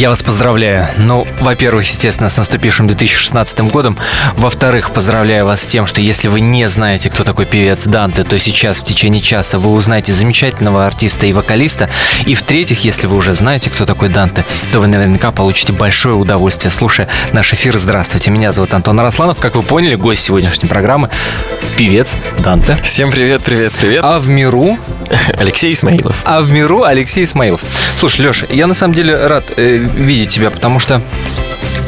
Я вас поздравляю. Ну, во-первых, естественно, с наступившим 2016 годом. Во-вторых, поздравляю вас с тем, что если вы не знаете, кто такой певец Данте, то сейчас в течение часа вы узнаете замечательного артиста и вокалиста. И в-третьих, если вы уже знаете, кто такой Данте, то вы наверняка получите большое удовольствие, слушая наш эфир. Здравствуйте, меня зовут Антон Арасланов. Как вы поняли, гость сегодняшней программы – певец Данте. Всем привет, привет, привет. А в миру Алексей Исмаилов. А в миру Алексей Исмаилов. Слушай, Леша, я на самом деле рад э, видеть тебя, потому что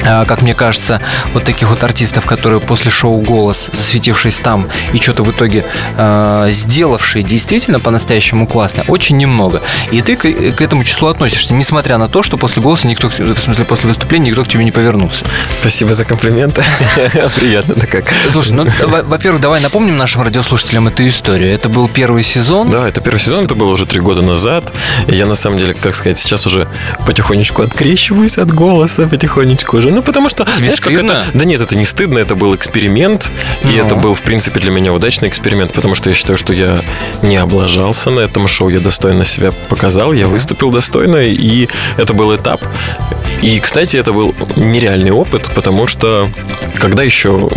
как мне кажется, вот таких вот артистов, которые после шоу «Голос», засветившись там и что-то в итоге э, сделавшие действительно по-настоящему классно, очень немного. И ты к, к этому числу относишься, несмотря на то, что после «Голоса» никто, в смысле, после выступления никто к тебе не повернулся. Спасибо за комплименты. Приятно-то как. Слушай, ну, во-первых, давай напомним нашим радиослушателям эту историю. Это был первый сезон. Да, это первый сезон, это было уже три года назад. Я, на самом деле, как сказать, сейчас уже потихонечку открещиваюсь от «Голоса», потихонечку уже ну, потому что... Тебе знаешь, стыдно? Это... Да нет, это не стыдно, это был эксперимент. Ну. И это был, в принципе, для меня удачный эксперимент, потому что я считаю, что я не облажался на этом шоу, я достойно себя показал, я выступил достойно, и это был этап. И, кстати, это был нереальный опыт, потому что когда еще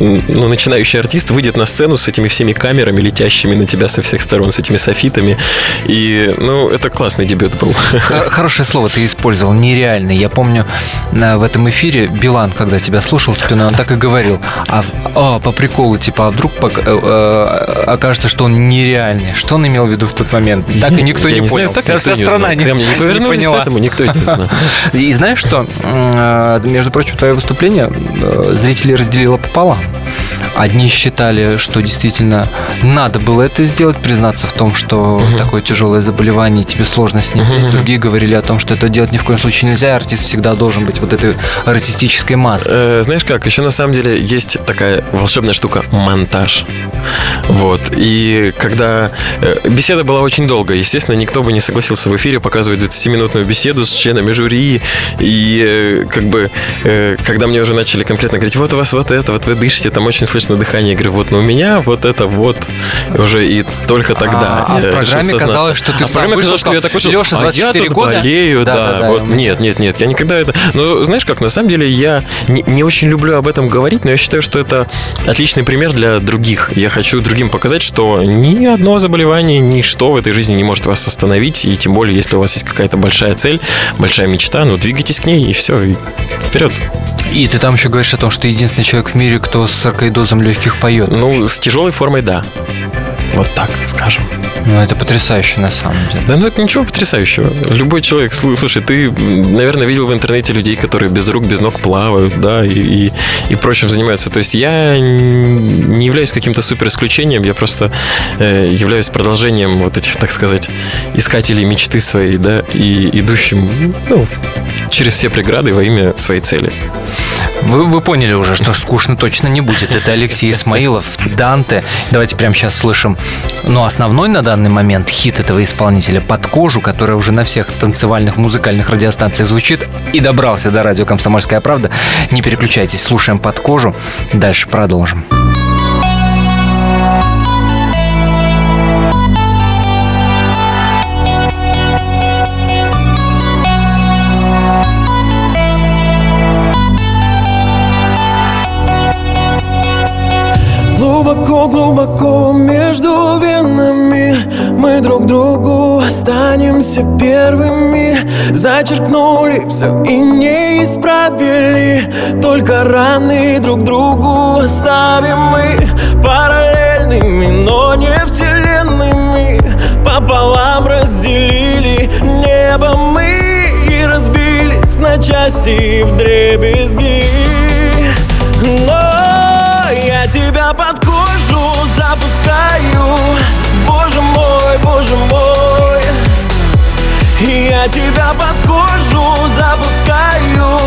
ну, начинающий артист выйдет на сцену с этими всеми камерами, летящими на тебя со всех сторон, с этими софитами, и, ну, это классный дебют был. Хорошее слово ты использовал, нереальный. Я помню в этом эфире Билан, когда тебя слушал спиной, он так и говорил, а, а по приколу, типа, а вдруг э, э, окажется, что он нереальный. Что он имел в виду в тот момент? Так и никто я не, понял. Знаю, так вся, вся страна не, не, не повернулась, не поняла. поэтому никто не знал. И знаешь что? Э, между прочим, твое выступление э, зрители разделило пополам. Одни считали, что действительно надо было это сделать, признаться в том, что угу. такое тяжелое заболевание, тебе сложно с ним. Угу. Другие говорили о том, что это делать ни в коем случае нельзя, артист всегда должен быть вот этой артистической маской. Э, знаешь как, еще на самом деле есть такая волшебная штука – монтаж. Вот. И когда э, беседа была очень долгая, естественно, никто бы не согласился в эфире показывать 20-минутную беседу с членами жюри. И э, как бы, э, когда мне уже начали конкретно говорить, вот у вас вот это, вот вы дышите, там очень слышно дыхание. Я говорю, вот, ну у меня вот это вот уже и только тогда. А, а в программе казалось, что ты а в программе казалось, что я такой, что Леша, 24 а я года? болею, да, да, да, вот, да. Нет, нет, нет, я никогда это... Ну, знаешь как, на самом деле я не, не очень люблю об этом говорить, но я считаю, что это отличный пример для других. Я хочу другим показать, что ни одно заболевание, ничто в этой жизни не может вас остановить, и тем более, если у вас есть какая-то большая цель, большая мечта, ну, двигайтесь к ней, и все, и вперед. И ты там еще говоришь о том, что ты единственный человек в мире, кто с саркоидозом легких поет. Ну, с тяжелой формой, да. Вот так, скажем. Ну, это потрясающе на самом деле. Да, ну это ничего потрясающего. Любой человек, слушай, ты, наверное, видел в интернете людей, которые без рук, без ног плавают, да, и, и, и прочим занимаются. То есть я не являюсь каким-то супер исключением, я просто э, являюсь продолжением вот этих, так сказать, искателей мечты своей, да, и идущим, ну, через все преграды во имя своей цели. Вы, вы поняли уже, что скучно точно не будет. Это Алексей Исмаилов, Данте. Давайте прямо сейчас слышим, ну, основной на данный момент хит этого исполнителя «Под кожу», который уже на всех танцевальных музыкальных радиостанциях звучит и добрался до радио «Комсомольская правда». Не переключайтесь, слушаем «Под кожу». Дальше продолжим. Глубоко-глубоко между венами. Мы друг другу останемся первыми. Зачеркнули все и не исправили. Только раны друг другу оставим мы. Параллельными, но не вселенными. Пополам разделили небо мы И разбились на части в дребезги. Но запускаю Боже мой, боже мой. Я тебя под кожу запускаю.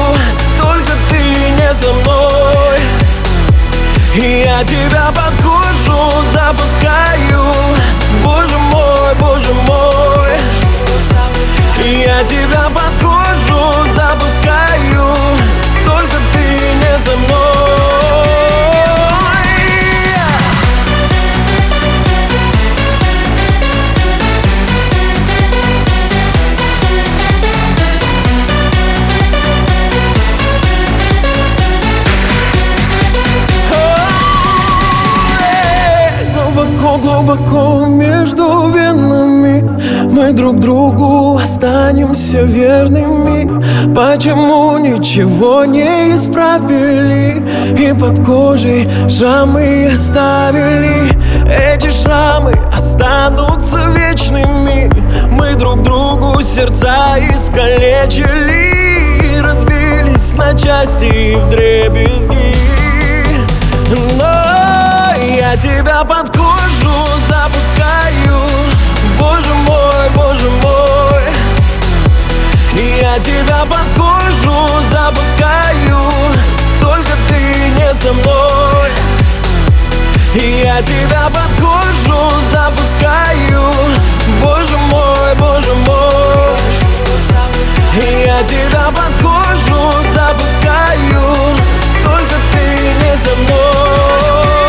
Только ты не со мной. Я тебя под кожу запускаю. Боже мой, боже мой. Я тебя под кожу запускаю. Только ты со мной глубоко между венами. Мы друг другу останемся верными. Почему ничего не исправили? И под кожей шрамы оставили. Эти шрамы останутся вечными. Мы друг другу сердца искалечили. Разбились на части в дребезги. Но я тебя под Боже мой, боже мой. Я тебя под кожу запускаю Только ты не со мной. Я тебя под кожу запускаю Боже мой, боже мой. Я тебя под кожу запускаю Только ты не со мной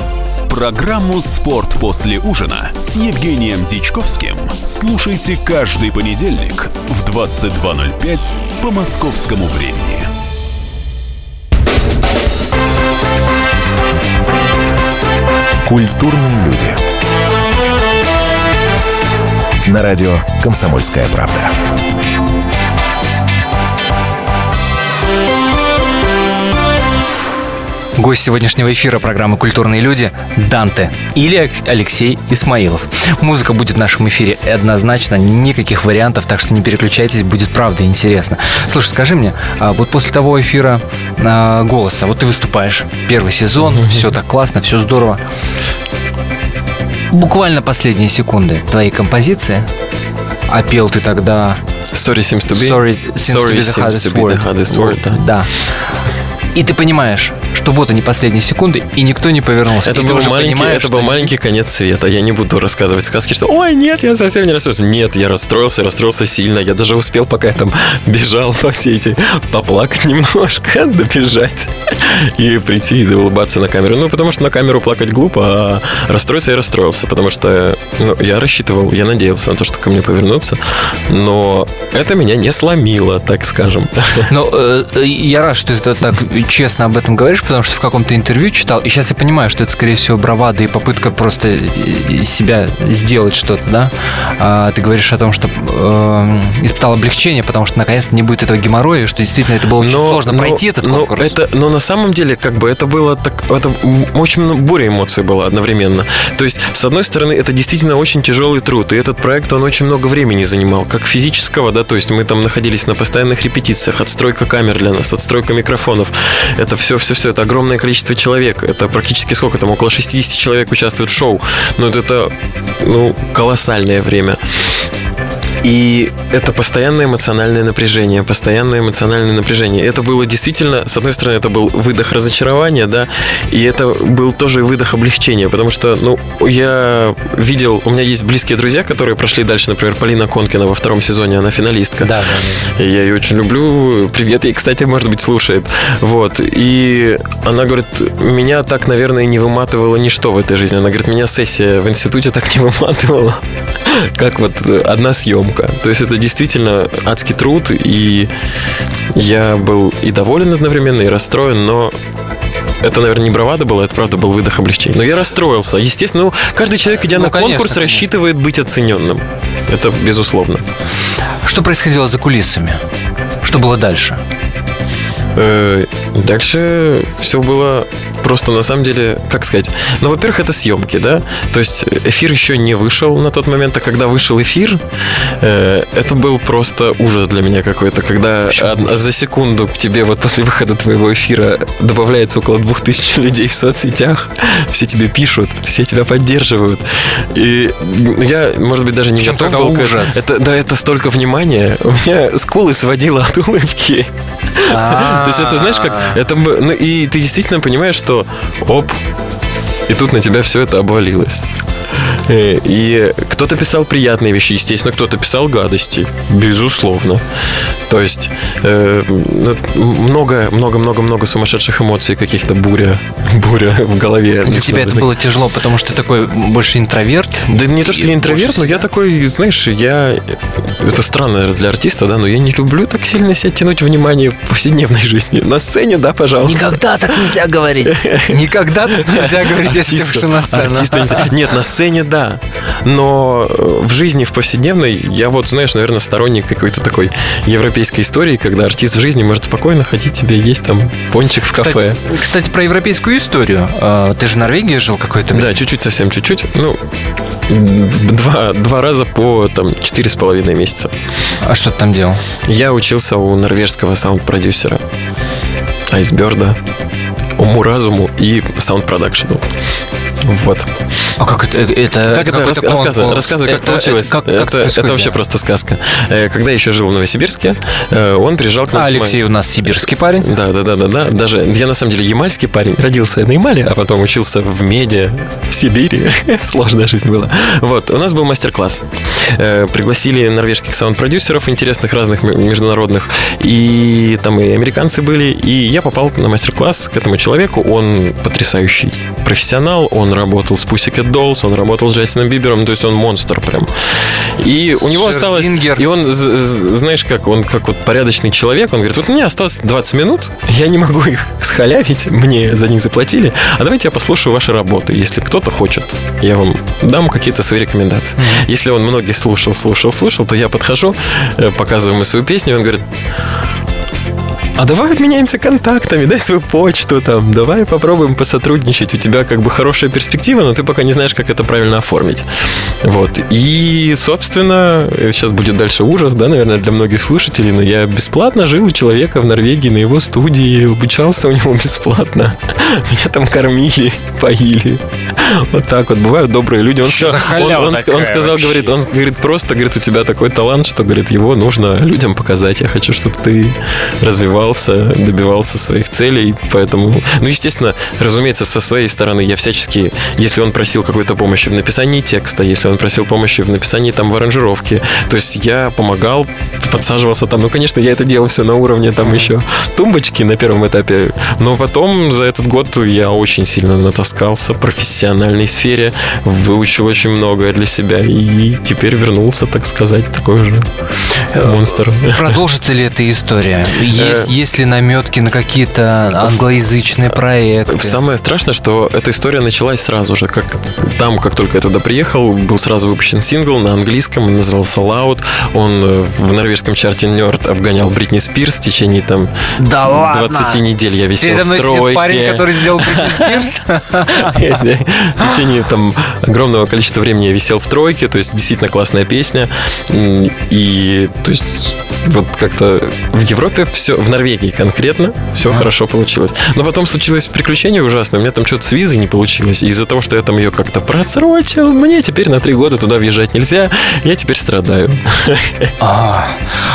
Программу «Спорт после ужина» с Евгением Дичковским слушайте каждый понедельник в 22.05 по московскому времени. Культурные люди. На радио «Комсомольская правда». Гость сегодняшнего эфира программы «Культурные люди» – Данте или Алексей Исмаилов. Музыка будет в нашем эфире однозначно, никаких вариантов, так что не переключайтесь, будет правда интересно. Слушай, скажи мне, а вот после того эфира а, «Голоса», вот ты выступаешь, первый сезон, mm-hmm. все так классно, все здорово. Буквально последние секунды твоей композиции, а пел ты тогда Sorry seems to be. Sorry seems Sorry to be the hardest, to be word. The hardest word. Да. да. И ты понимаешь, что вот они последние секунды, и никто не повернулся. Это, был маленький, это был маленький конец света. Я не буду рассказывать сказки, что «Ой, нет, я совсем не расстроился». Нет, я расстроился, расстроился сильно. Я даже успел, пока я там бежал по все эти, поплакать немножко, добежать и прийти и улыбаться на камеру. Ну, потому что на камеру плакать глупо, а расстроиться я расстроился, потому что ну, я рассчитывал, я надеялся на то, что ко мне повернутся, но это меня не сломило, так скажем. Ну, я рад, что ты так честно об этом говоришь, потому что в каком-то интервью читал, и сейчас я понимаю, что это, скорее всего, бравада и попытка просто себя сделать что-то, да? А, ты говоришь о том, что э, испытал облегчение, потому что наконец-то не будет этого геморроя, что действительно это было очень но, сложно но, пройти этот но конкурс. Это, но на самом деле, как бы это было так, это очень буря эмоций было одновременно. То есть, с одной стороны, это действительно очень тяжелый труд, и этот проект, он очень много времени занимал, как физического, да, то есть мы там находились на постоянных репетициях, отстройка камер для нас, отстройка микрофонов, это все, это огромное количество человек. Это практически сколько там, около 60 человек участвуют в шоу. Но это, ну, колоссальное время. И это постоянное эмоциональное напряжение, постоянное эмоциональное напряжение. Это было действительно, с одной стороны, это был выдох разочарования, да, и это был тоже выдох облегчения, потому что, ну, я видел, у меня есть близкие друзья, которые прошли дальше, например, Полина Конкина во втором сезоне, она финалистка. Да, да, Я ее очень люблю. Привет, ей, кстати, может быть, слушает. Вот. И она говорит, меня так, наверное, не выматывало ничто в этой жизни. Она говорит, меня сессия в институте так не выматывала, как вот одна съемка. То есть это действительно адский труд, и я был и доволен одновременно, и расстроен, но это, наверное, не бравада была, это правда был выдох облегчения. Но я расстроился. Естественно, ну, каждый человек, идя Ну, на конечно, конкурс, конечно. рассчитывает быть оцененным. Это безусловно. Что происходило за кулисами? Что было дальше? Э, Дальше все было просто на самом деле, как сказать, ну, во-первых, это съемки, да, то есть эфир еще не вышел на тот момент, а когда вышел эфир, э, это был просто ужас для меня какой-то, когда од- за секунду к тебе вот после выхода твоего эфира добавляется около двух тысяч людей в соцсетях, все тебе пишут, все тебя поддерживают, и я, может быть, даже не В чем готов был ужас? Это, да, это столько внимания, у меня скулы сводило от улыбки. То есть это, знаешь, как... Это, ну, и ты действительно понимаешь, что оп, и тут на тебя все это обвалилось. Э, И кто-то писал приятные вещи, естественно, кто-то писал гадости, безусловно. То есть э, ну, много, много, много, много сумасшедших эмоций, каких-то буря, буря в голове. Для тебя это было тяжело, потому что ты такой больше интроверт? Да не то, что я интроверт, но я такой, знаешь, я... Это странно для артиста, да, но я не люблю так сильно себя тянуть внимание в повседневной жизни. На сцене, да, пожалуйста. Никогда так нельзя говорить. Никогда так нельзя говорить, если ты на сцену. нельзя. Нет, на сцене да. Но э, в жизни, в повседневной, я вот, знаешь, наверное, сторонник какой-то такой европейской истории, когда артист в жизни может спокойно ходить себе есть там пончик в кафе. Кстати, кстати, про европейскую историю. А, Ты же в Норвегии жил какое-то время? Да, чуть-чуть, совсем чуть-чуть. Ну, два, два раза по там четыре с половиной месяца. А что ты там делал? Я учился у норвежского саунд-продюсера Айсберда, уму-разуму и саунд-продакшену. Вот. А как это? Это Как это? Рас- рассказывай, рассказывай, как Это- получилось. это как- как это, это вообще просто сказка. Э, Когда я еще жил в Новосибирске, э, он приезжал к нам. А Алексей у нас сибирский парень. Да, да, да, да, да. Даже я на самом деле ямальский парень. Родился я на Ямале, а потом учился в Меде, в Сибири. Сложная жизнь была. Вот, у нас был мастер-класс. Э, Пригласили норвежских саунд-продюсеров, интересных, разных международных. И там и американцы были. И я попал на мастер-класс к этому человеку. Он потрясающий профессионал. Он работал с Pussycat Dolls, он работал с Джастином Бибером. То есть он монстр прям. И у него осталось... И он, знаешь, как он как вот порядочный человек, он говорит, вот меня осталось 20 минут, я не могу их схалявить, мне за них заплатили, а давайте я послушаю ваши работы. Если кто-то хочет, я вам дам какие-то свои рекомендации. Если он многих слушал, слушал, слушал, то я подхожу, э, показываю ему свою песню, и он говорит, а давай обменяемся контактами, дай свою почту там, давай попробуем посотрудничать. У тебя как бы хорошая перспектива, но ты пока не знаешь, как это правильно оформить. Вот. И, собственно, сейчас будет дальше ужас, да, наверное, для многих слушателей, но я бесплатно жил у человека в Норвегии на его студии, обучался у него бесплатно. Меня там кормили, поили. Вот так вот. Бывают добрые люди. Он, Что ска- за халява он, он, он сказал, вообще? говорит, он говорит просто, говорит, у тебя такой талант, что, говорит, его нужно людям показать. Я хочу, чтобы ты развивался, добивался своих целей. Поэтому, ну, естественно, разумеется, со своей стороны я всячески, если он просил какой-то помощи в написании текста, если он просил помощи в написании там в аранжировке, то есть я помогал, подсаживался там. Ну, конечно, я это делал все на уровне там еще тумбочки на первом этапе. Но потом за этот год я очень сильно натаскался в профессиональной сфере, выучил очень многое для себя и теперь вернулся, так сказать, такой же монстр. Продолжится ли эта история? Э, Есть, есть ли наметки на какие-то англоязычные проекты? Самое страшное, что эта история началась сразу же. Как там, как только я туда приехал, был сразу выпущен сингл на английском, он назывался Loud. Он э, в норвежском чарте Nerd обгонял Бритни Спирс в течение там Да ладно? 20 недель я висел Передо в мной сидит тройке. парень, который сделал Бритни Спирс. В течение там огромного количества времени я висел в тройке, то есть действительно классная песня. И то есть вот как-то в Европе все, в Норвегии конкретно, все хорошо получилось. Но потом случилось приключение ужасное. У меня там что-то с визой не получилось. Из-за того, что я там ее как-то просрочил, мне теперь на три года туда въезжать нельзя. Я теперь страдаю. А,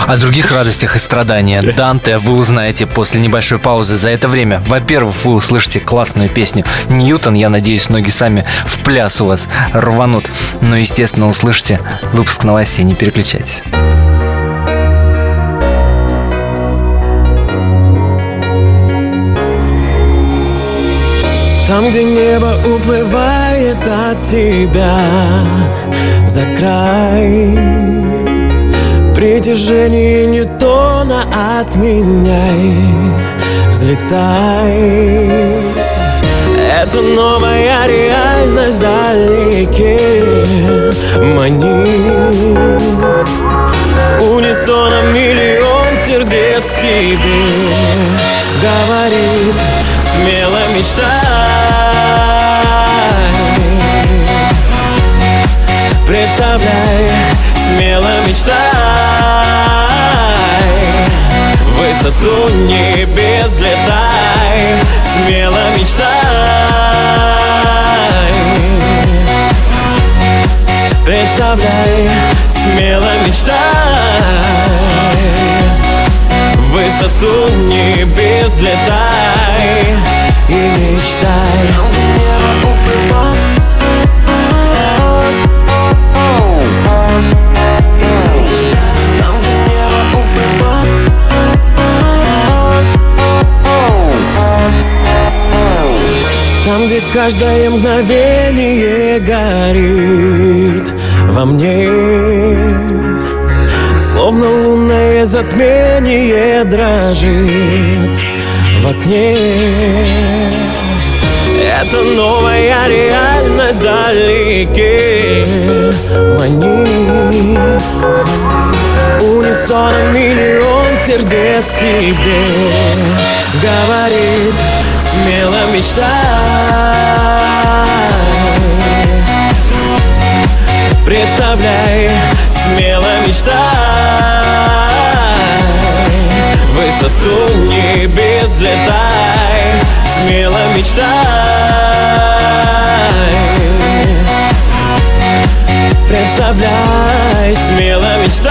о других радостях и страданиях Данте вы узнаете после небольшой паузы. За это время, во-первых, вы услышите классную песню Ньютон. Я надеюсь, ноги сами в пляс у вас рванут. Но, естественно, услышите выпуск новостей. Не переключайтесь. Там, где небо уплывает от тебя за край. Притяжение Ньютона отменяй Взлетай. Это новая реальность вдалеке манит Унисоном миллион сердец себе говорит Смело мечтай Представляй, смело мечтай Высоту небес летай Смело мечтай Представляй, смело мечтай Высоту небес летай И мечтай. Там, где каждое мгновение горит во мне Словно лунное затмение дрожит в окне. Это новая реальность вдалеке манит Унисоном миллион сердец себе. Говорит Смело мечтай. Представляй, смело мечтай. Высоту небес летай Смело мечтай. Представляй, смело мечтай.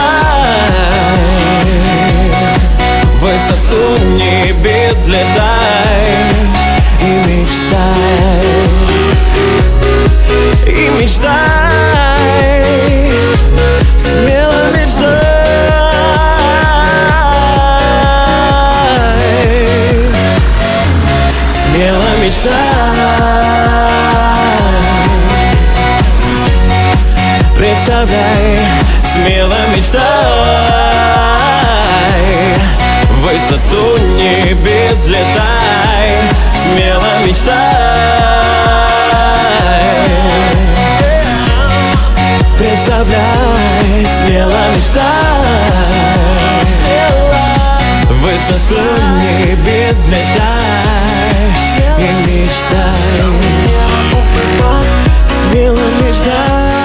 Высоту небес летай И мечтай. И мечтай. Смело мечтай. Смело мечтай. Представляй, смело мечтай Высоту небес летай Смело мечтай. Представляй, смело мечтай. Высоту небес летай И мечтай. Смело мечтай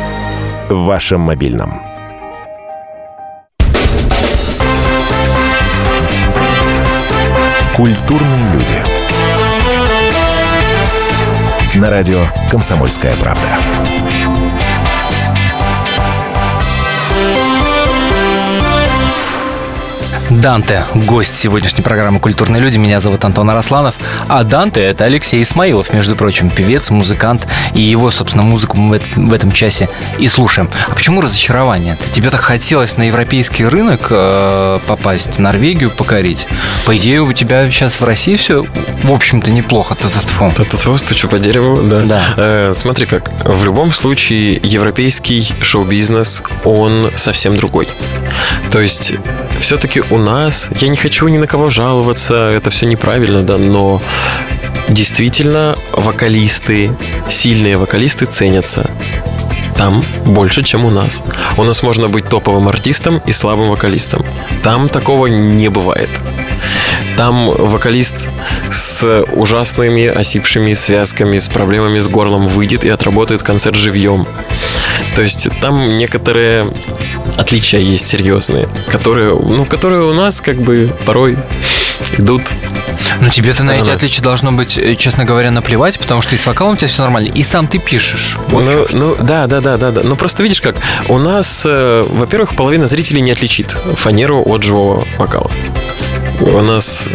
В вашем мобильном. Культурные люди. На радио «Комсомольская правда». Данте, гость сегодняшней программы «Культурные люди». Меня зовут Антон Арасланов. А Данте – это Алексей Исмаилов, между прочим, певец, музыкант. И его, собственно, музыку мы в этом часе и слушаем. А почему разочарование? Тебе так хотелось на европейский рынок э, попасть, Норвегию покорить? По идее, у тебя сейчас в России все, в общем-то, неплохо. Та-та-та, стучу по дереву, да. да. Э, смотри как, в любом случае европейский шоу-бизнес, он совсем другой. То есть все-таки у нас, я не хочу ни на кого жаловаться, это все неправильно, да, но действительно вокалисты, сильные вокалисты ценятся там больше, чем у нас. У нас можно быть топовым артистом и слабым вокалистом. Там такого не бывает. Там вокалист с ужасными осипшими связками, с проблемами с горлом выйдет и отработает концерт живьем. То есть там некоторые отличия есть серьезные, которые, ну, которые у нас как бы порой идут ну, тебе-то на эти отличия должно быть, э, честно говоря, наплевать, потому что и с вокалом у тебя все нормально, и сам ты пишешь. Вот ну, ну, да, да, да, да, да. Ну, просто видишь как, у нас, э, во-первых, половина зрителей не отличит фанеру от живого вокала. У нас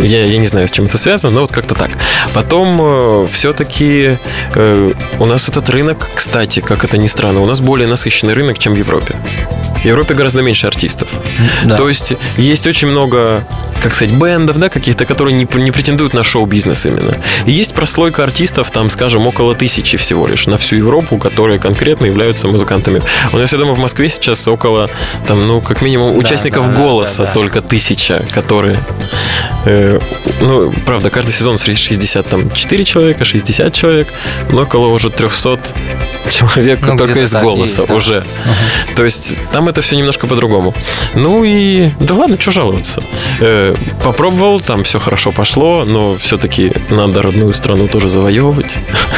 я, я не знаю, с чем это связано, но вот как-то так. Потом э, все-таки э, у нас этот рынок, кстати, как это ни странно, у нас более насыщенный рынок, чем в Европе. В Европе гораздо меньше артистов. Да. То есть есть очень много как сказать, бендов, да, каких-то, которые не, не претендуют на шоу-бизнес именно. И есть прослойка артистов, там, скажем, около тысячи всего лишь на всю Европу, которые конкретно являются музыкантами. У нас, я думаю, в Москве сейчас около, там, ну, как минимум, да, участников да, голоса да, да, только тысяча, которые... Э, ну, правда, каждый сезон 64 человека, 60 человек, но около уже 300 человек ну, только из голоса есть, да. уже. Угу. То есть там это все немножко по-другому. Ну и да ладно, что жаловаться. Э, попробовал, там все хорошо пошло, но все-таки надо родную страну тоже завоевывать.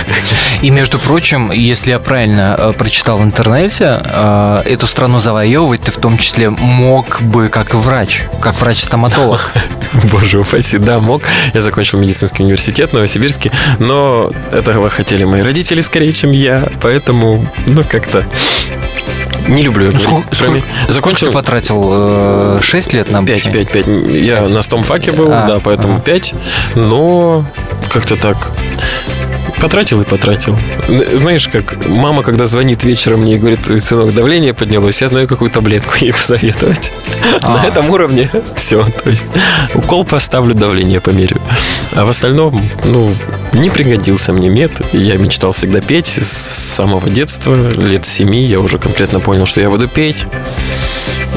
И между прочим, если я правильно э, прочитал в интернете, э, эту страну завоевывать ты в том числе мог бы как врач, как врач-стоматолог. Боже упаси, да, мог. Я закончил медицинский университет в Новосибирске, но этого хотели мои родители скорее, чем я, поэтому, ну, как-то не люблю ну, сколько, сколько, Закончил... Сколько ты потратил? 6 э, лет на обучение? 5, 5, 5. Я 5. на стомфаке был, а, да, поэтому ага. 5. Но как-то так Потратил и потратил. Знаешь, как мама, когда звонит вечером мне и говорит, сынок, давление поднялось, я знаю, какую таблетку ей посоветовать. А. На этом уровне все. То есть укол поставлю, давление померю. А в остальном, ну, не пригодился мне мед. Я мечтал всегда петь с самого детства, лет семи. Я уже конкретно понял, что я буду петь.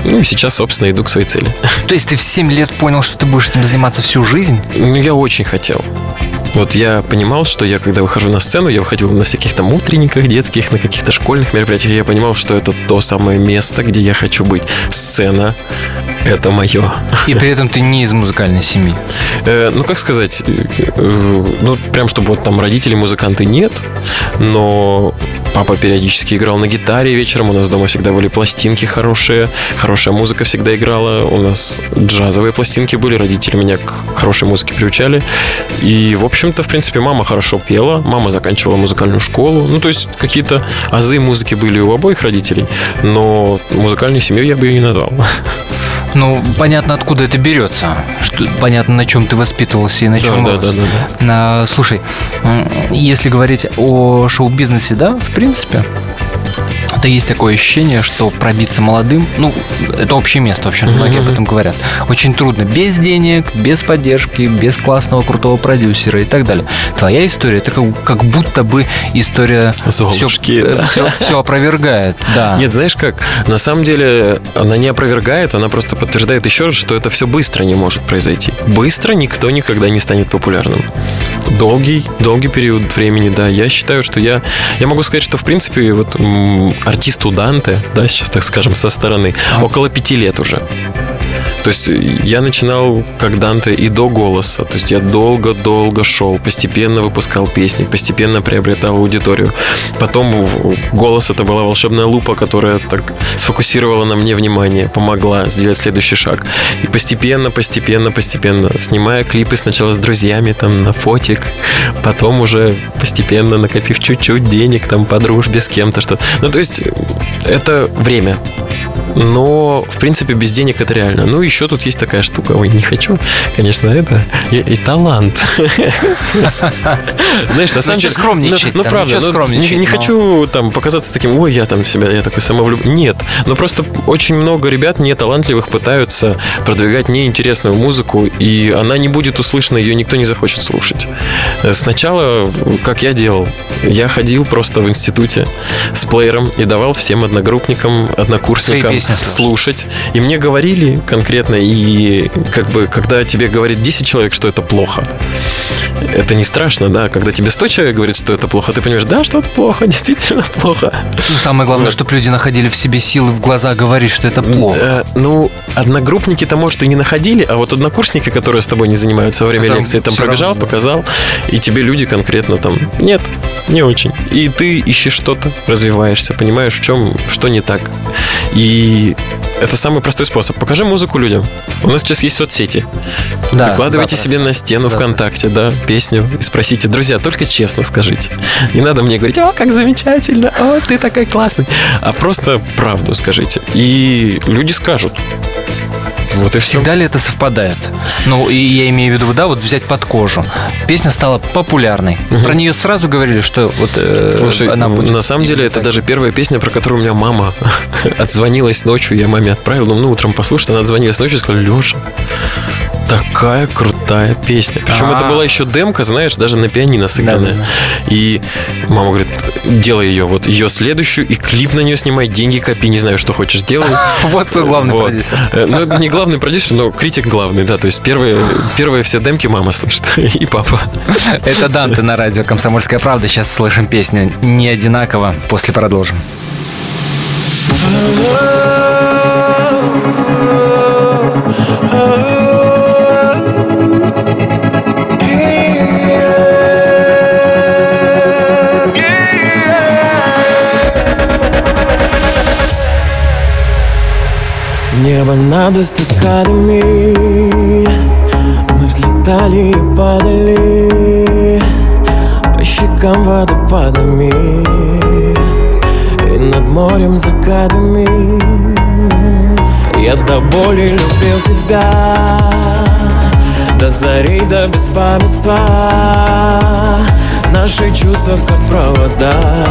Ну и сейчас, собственно, иду к своей цели. То есть ты в 7 лет понял, что ты будешь этим заниматься всю жизнь? Ну, я очень хотел. Вот я понимал, что я, когда выхожу на сцену, я выходил на всяких там утренниках детских, на каких-то школьных мероприятиях, я понимал, что это то самое место, где я хочу быть. Сцена — это мое. И при этом ты не из музыкальной семьи. Э, ну, как сказать, э, ну, прям, чтобы вот там родители музыканты нет, но папа периодически играл на гитаре вечером, у нас дома всегда были пластинки хорошие, хорошая музыка всегда играла, у нас джазовые пластинки были, родители меня к хорошей музыке приучали, и, в общем, общем-то, в принципе, мама хорошо пела, мама заканчивала музыкальную школу. Ну, то есть какие-то азы музыки были у обоих родителей, но музыкальной семьей я бы ее не назвал. Ну, понятно, откуда это берется. Что, понятно, на чем ты воспитывался и на чем. Да, да, да, да. На, слушай, если говорить о шоу-бизнесе, да, в принципе, то есть такое ощущение, что пробиться молодым, ну, это общее место, вообще, многие об этом говорят, очень трудно. Без денег, без поддержки, без классного, крутого продюсера и так далее. Твоя история, это как, как будто бы история Золушки, все, да. все, все опровергает. Да. Нет, знаешь как, на самом деле она не опровергает, она просто подтверждает еще раз, что это все быстро не может произойти. Быстро никто никогда не станет популярным. Долгий, долгий период времени, да. Я считаю, что я, я могу сказать, что в принципе вот артисту Данте, да, сейчас так скажем, со стороны, около пяти лет уже. То есть я начинал как Данте и до голоса. То есть я долго-долго шел, постепенно выпускал песни, постепенно приобретал аудиторию. Потом голос это была волшебная лупа, которая так сфокусировала на мне внимание, помогла сделать следующий шаг. И постепенно, постепенно, постепенно, снимая клипы сначала с друзьями там на фотик, потом уже постепенно накопив чуть-чуть денег там по дружбе с кем-то что. Ну то есть это время но, в принципе, без денег это реально. Ну, еще тут есть такая штука. Ой, не хочу, конечно, это. И, и талант. Знаешь, на самом деле... скромничать. Ну, правда, не хочу там показаться таким, ой, я там себя, я такой самовлюбленный. Нет, но просто очень много ребят неталантливых пытаются продвигать неинтересную музыку, и она не будет услышана, ее никто не захочет слушать. Сначала, как я делал, я ходил просто в институте с плеером и давал всем одногруппникам, однокурсникам слушать. И мне говорили конкретно, и как бы, когда тебе говорит 10 человек, что это плохо, это не страшно, да, когда тебе 100 человек говорит, что это плохо, ты понимаешь, да, что это плохо, действительно плохо. Ну, самое главное, вот. чтобы люди находили в себе силы в глаза говорить, что это плохо. Э, ну, одногруппники-то, может, и не находили, а вот однокурсники, которые с тобой не занимаются во время там лекции, там пробежал, равно, показал, и тебе люди конкретно там, нет, не очень. И ты ищешь что-то, развиваешься, понимаешь, в чем, что не так. И это самый простой способ. Покажи музыку людям. У нас сейчас есть соцсети. Да, Выкладывайте запросто. себе на стену запросто. ВКонтакте, да, песню и спросите, друзья, только честно скажите. Не надо мне говорить, о, как замечательно, о, ты такой классный. А просто правду скажите. И люди скажут. Вот и все. Всегда ли это совпадает? Ну, и я имею в виду, да, вот взять под кожу. Песня стала популярной. Угу. Про нее сразу говорили, что вот э, Слушай, она будет. На самом деле, это даже первая песня, про которую у меня мама отзвонилась ночью. Я маме отправил, ну, утром послушать, она отзвонилась ночью и сказала, Леша, такая крутая песня. Причем А-а-а. это была еще демка, знаешь, даже на пианино сыгранная. Да-да-да. И мама говорит, делай ее, вот ее следующую, и клип на нее снимай, деньги копи, не знаю, что хочешь, делай. Вот кто главный продюсер. Э, ну, не главный продюсер, но критик главный, да. То есть первые, первые все демки мама слышит, и папа. Это Данте на радио «Комсомольская правда». Сейчас слышим песню «Не одинаково». После продолжим. Oh над эстакадами Мы взлетали и падали По щекам водопадами И над морем закатами Я до боли любил тебя. До зари, до беспамятства. Наши чувства как провода.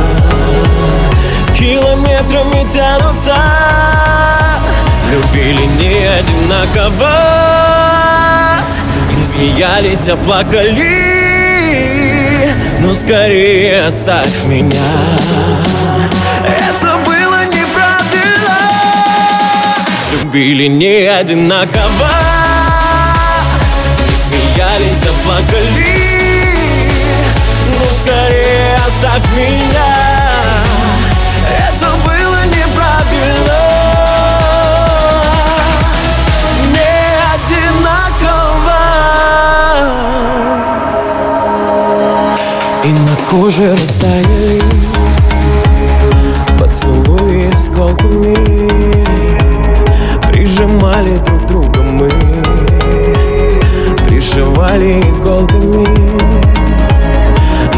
Километрами тянутся Любили не одинаково. Не смеялись, а плакали. Но скорее оставь меня. Это было неправильно. Любили не одинаково. Не смеялись, а плакали. Но скорее оставь меня коже растаяли Поцелуи осколками Прижимали друг друга мы. Пришивали иголками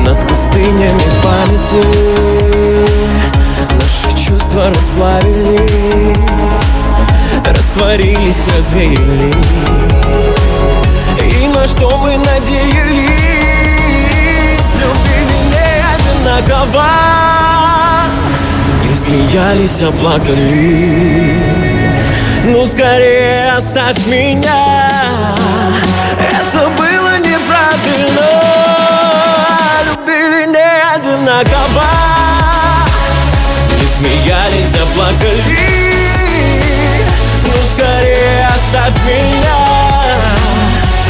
Над пустынями памяти. Наши чувства расплавились Растворились, развеялись. И на что мы надеялись одинаково Не смеялись, а плакали. Ну скорее оставь меня. Это было неправильно. Любили не одинаково. Не смеялись, а плакали. Ну скорее оставь меня.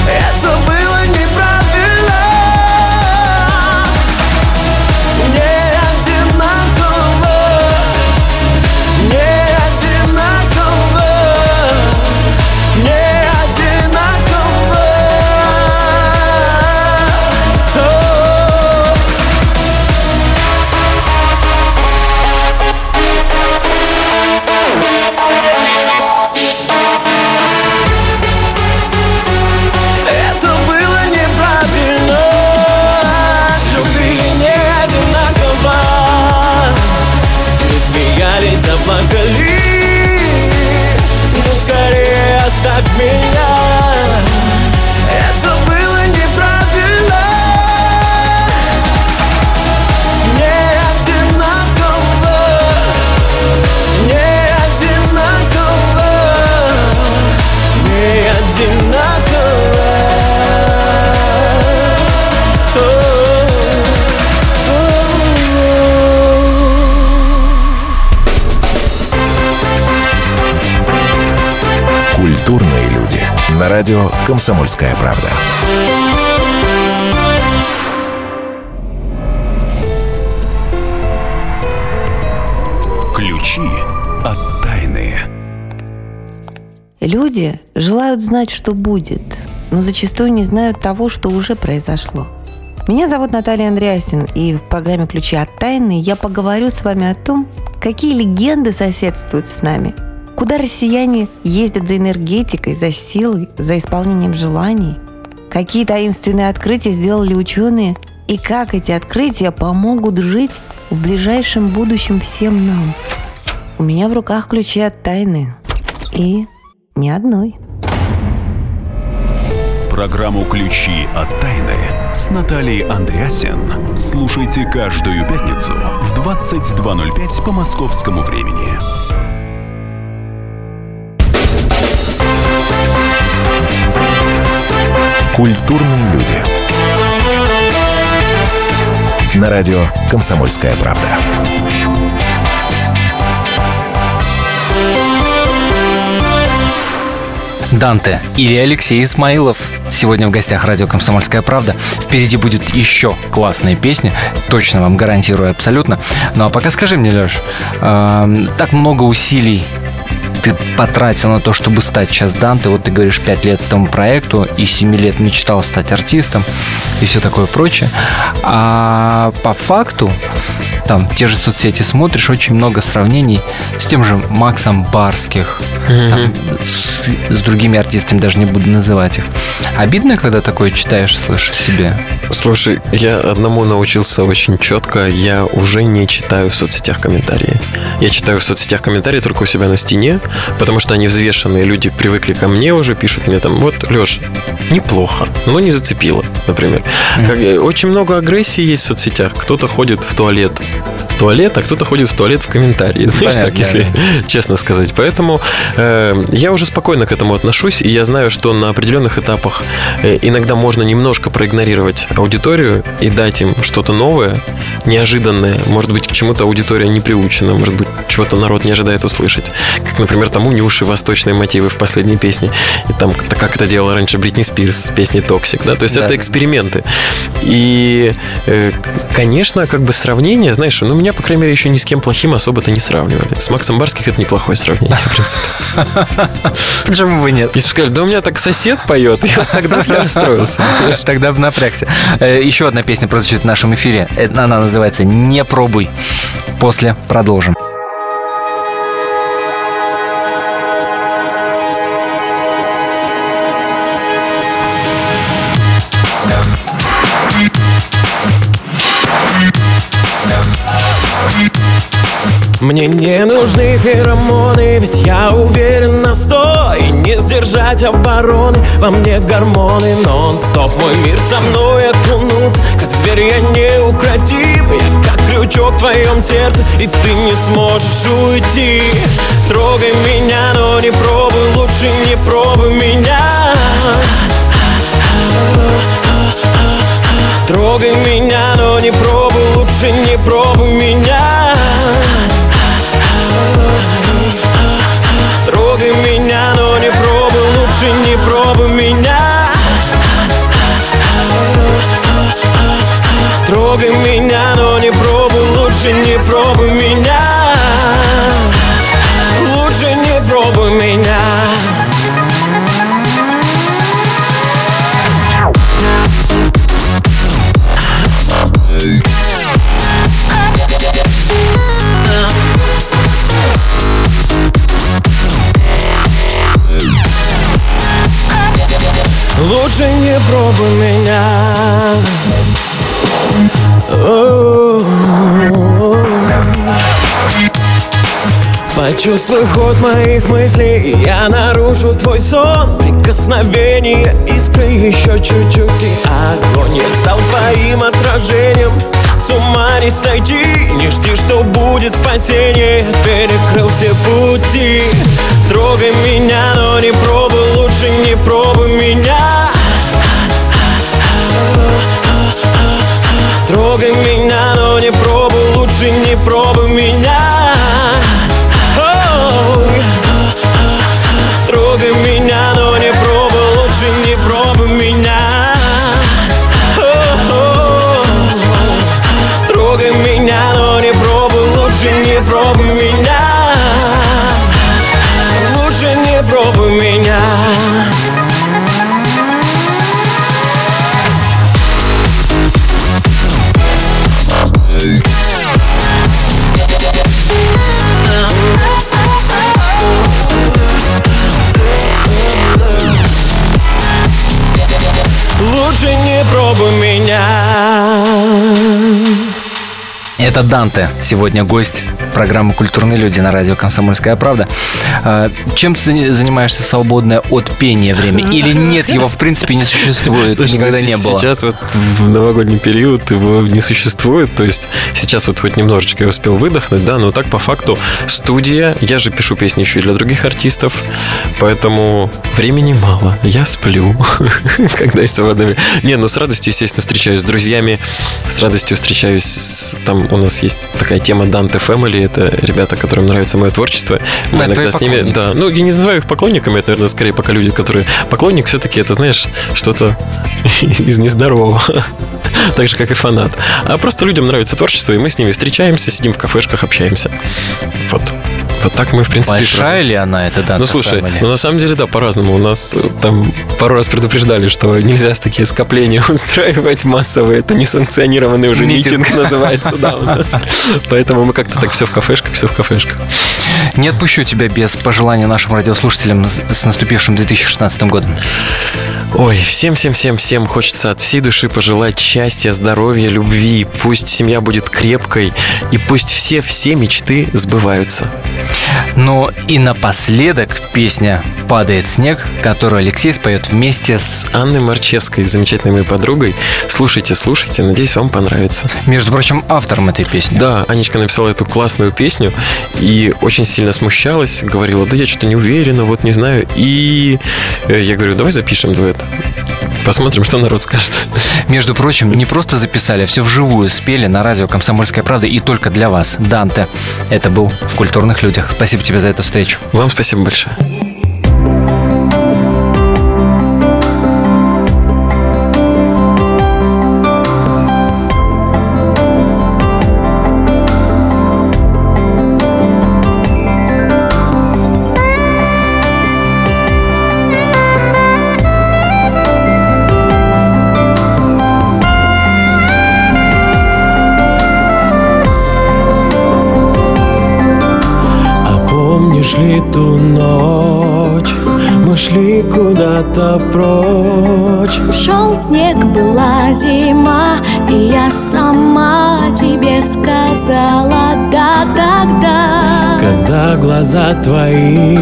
Это было радио «Комсомольская правда». Ключи от тайны. Люди желают знать, что будет, но зачастую не знают того, что уже произошло. Меня зовут Наталья Андреасин, и в программе «Ключи от тайны» я поговорю с вами о том, какие легенды соседствуют с нами, куда россияне ездят за энергетикой, за силой, за исполнением желаний, какие таинственные открытия сделали ученые и как эти открытия помогут жить в ближайшем будущем всем нам. У меня в руках ключи от тайны. И ни одной. Программу «Ключи от тайны» с Натальей Андреасен слушайте каждую пятницу в 22.05 по московскому времени. Культурные люди. На радио «Комсомольская правда». Данте или Алексей Исмаилов. Сегодня в гостях радио «Комсомольская правда». Впереди будет еще классная песня, точно вам гарантирую абсолютно. Ну а пока скажи мне, Леш, э, так много усилий ты потратил на то, чтобы стать сейчас Данте. Вот ты говоришь, 5 лет этому проекту и 7 лет мечтал стать артистом и все такое прочее. А по факту там те же соцсети смотришь, очень много сравнений с тем же Максом Барских, там, с, с другими артистами, даже не буду называть их. Обидно, когда такое читаешь, слышишь себе? Слушай, я одному научился очень четко. Я уже не читаю в соцсетях комментарии. Я читаю в соцсетях комментарии только у себя на стене, потому что они взвешенные. Люди привыкли ко мне уже, пишут мне там, вот, Леш, неплохо, но не зацепило, например. Mm-hmm. Как, очень много агрессии есть в соцсетях. Кто-то ходит в туалет в туалет, а кто-то ходит в туалет в комментарии. Знаешь, Понятно, так, если да. честно сказать. Поэтому э, я уже спокойно к этому отношусь, и я знаю, что на определенных этапах э, иногда можно немножко проигнорировать аудиторию и дать им что-то новое, неожиданное. Может быть, к чему-то аудитория не приучена, может быть, чего-то народ не ожидает услышать. Как, например, там у Нюши восточные мотивы в последней песне. И там, как это делала раньше Бритни Спирс с песней «Toxic». Да? То есть да. это эксперименты. И, э, конечно, как бы сравнение, знаешь, ну, меня, по крайней мере, еще ни с кем плохим особо-то не сравнивали. С Максом Барских это неплохое сравнение, в принципе. Почему бы нет? Если сказали, да у меня так сосед поет, тогда я расстроился. Тогда бы напрягся. Э, еще одна песня прозвучит в нашем эфире. Она называется «Не пробуй». После продолжим. Мне не нужны феромоны, ведь я уверен на сто. И не сдержать обороны, во мне гормоны нон-стоп. Мой мир со мной окунут, как зверь я неукротим. Я как крючок в твоем сердце, и ты не сможешь уйти. Трогай меня, но не пробуй, лучше не пробуй меня. Трогай меня, но не пробуй, лучше не пробуй меня лучше не пробуй меня. Лучше не пробуй меня. Лучше не пробуй меня Почувствуй ход моих мыслей Я нарушу твой сон. Прикосновение искры еще чуть-чуть И огонь Я стал твоим отражением. С ума не сойти Не жди, что будет спасение. Перекрыл все пути. Трогай меня, но не пробуй Лучше не пробуй меня. Трогай меня, но не пробуй Лучше не пробуй меня Данте, сегодня гость программы «Культурные люди» на радио «Комсомольская правда». А, Чем ты занимаешься в свободное от пения время? Или нет, его в принципе не существует, Слушай, никогда не было? Сейчас вот в новогодний период его не существует. То есть сейчас вот хоть немножечко я успел выдохнуть, да, но так по факту студия. Я же пишу песни еще и для других артистов, поэтому времени мало. Я сплю, когда есть свободное время. Не, ну с радостью, естественно, встречаюсь с друзьями, с радостью встречаюсь. с- Там у нас есть такая тема Dante Family. Это ребята, которым нравится мое творчество. Мы иногда с ними, да, ну, я не называю их поклонниками, это, наверное, скорее пока люди, которые... Поклонник все-таки, это, знаешь, что-то из нездорового. Так же, как и фанат. А просто людям нравится творчество, и мы с ними встречаемся, сидим в кафешках, общаемся. Вот. Вот так мы, в принципе, Большая ли она, эта Данте ну, слушай, Family? ну, на самом деле, да, по-разному. У нас э, там пару раз предупреждали, что нельзя такие скопления устраивать массовые. Это несанкционированный уже Митинг. митинг, называется, да, у нас. Поэтому мы как-то так все в кафешках, все в кафешках. Не отпущу тебя без пожелания нашим радиослушателям с наступившим 2016 годом. Ой, всем-всем-всем-всем хочется от всей души пожелать счастья, здоровья, любви. Пусть семья будет крепкой, и пусть все-все мечты сбываются. Ну и напоследок песня «Падает снег», которую Алексей споет вместе с... Анной Марчевской, замечательной моей подругой. Слушайте, слушайте, надеюсь, вам понравится. Между прочим, автором этой песни. Да, Анечка написала эту классную песню и очень сильно смущалась, говорила, да я что-то не уверена, вот не знаю. И э, я говорю, давай запишем дуэт. Посмотрим, что народ скажет. Между прочим, не просто записали, а все вживую спели на радио «Комсомольская правда» и только для вас. Данте. Это был в «Культурных людях». Спасибо тебе за эту встречу. Вам спасибо большое. Куда-то прочь Шел снег, была зима, и я сама тебе сказала да тогда. Когда глаза твои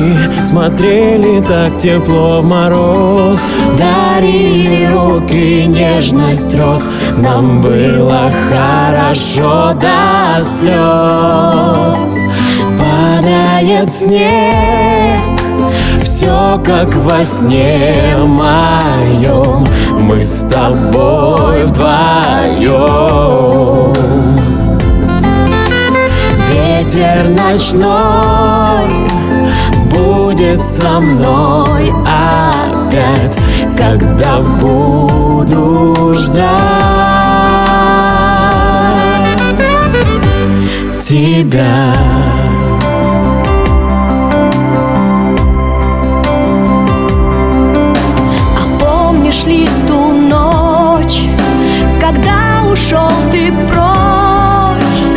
смотрели так тепло в мороз Дарили руки нежность роз Нам было хорошо до слез Падает снег все как во сне моем Мы с тобой вдвоем Ветер ночной будет со мной опять, когда буду ждать тебя. Прочь?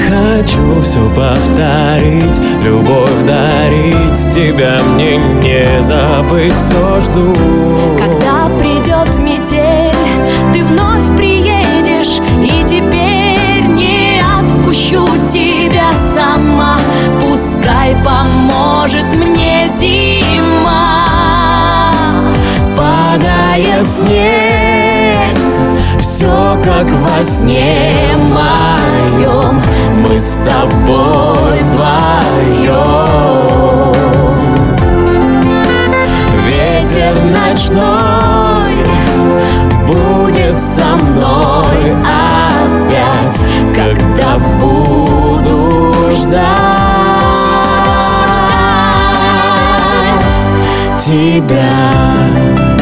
Хочу все повторить, любовь дарить. Тебя мне не забыть, все жду. Когда придет метель, ты вновь приедешь. И теперь не отпущу тебя сама. Пускай поможет мне зима. Падает снег как во сне моем. Мы с тобой вдвоем. Ветер ночной Будет со мной опять Когда буду ждать тебя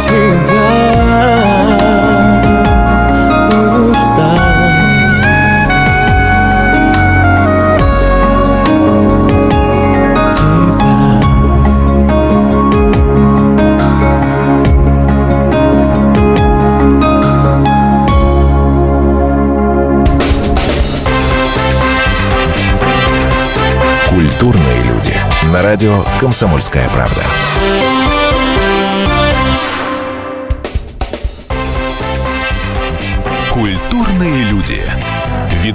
тебя радио «Комсомольская правда». Культурные люди.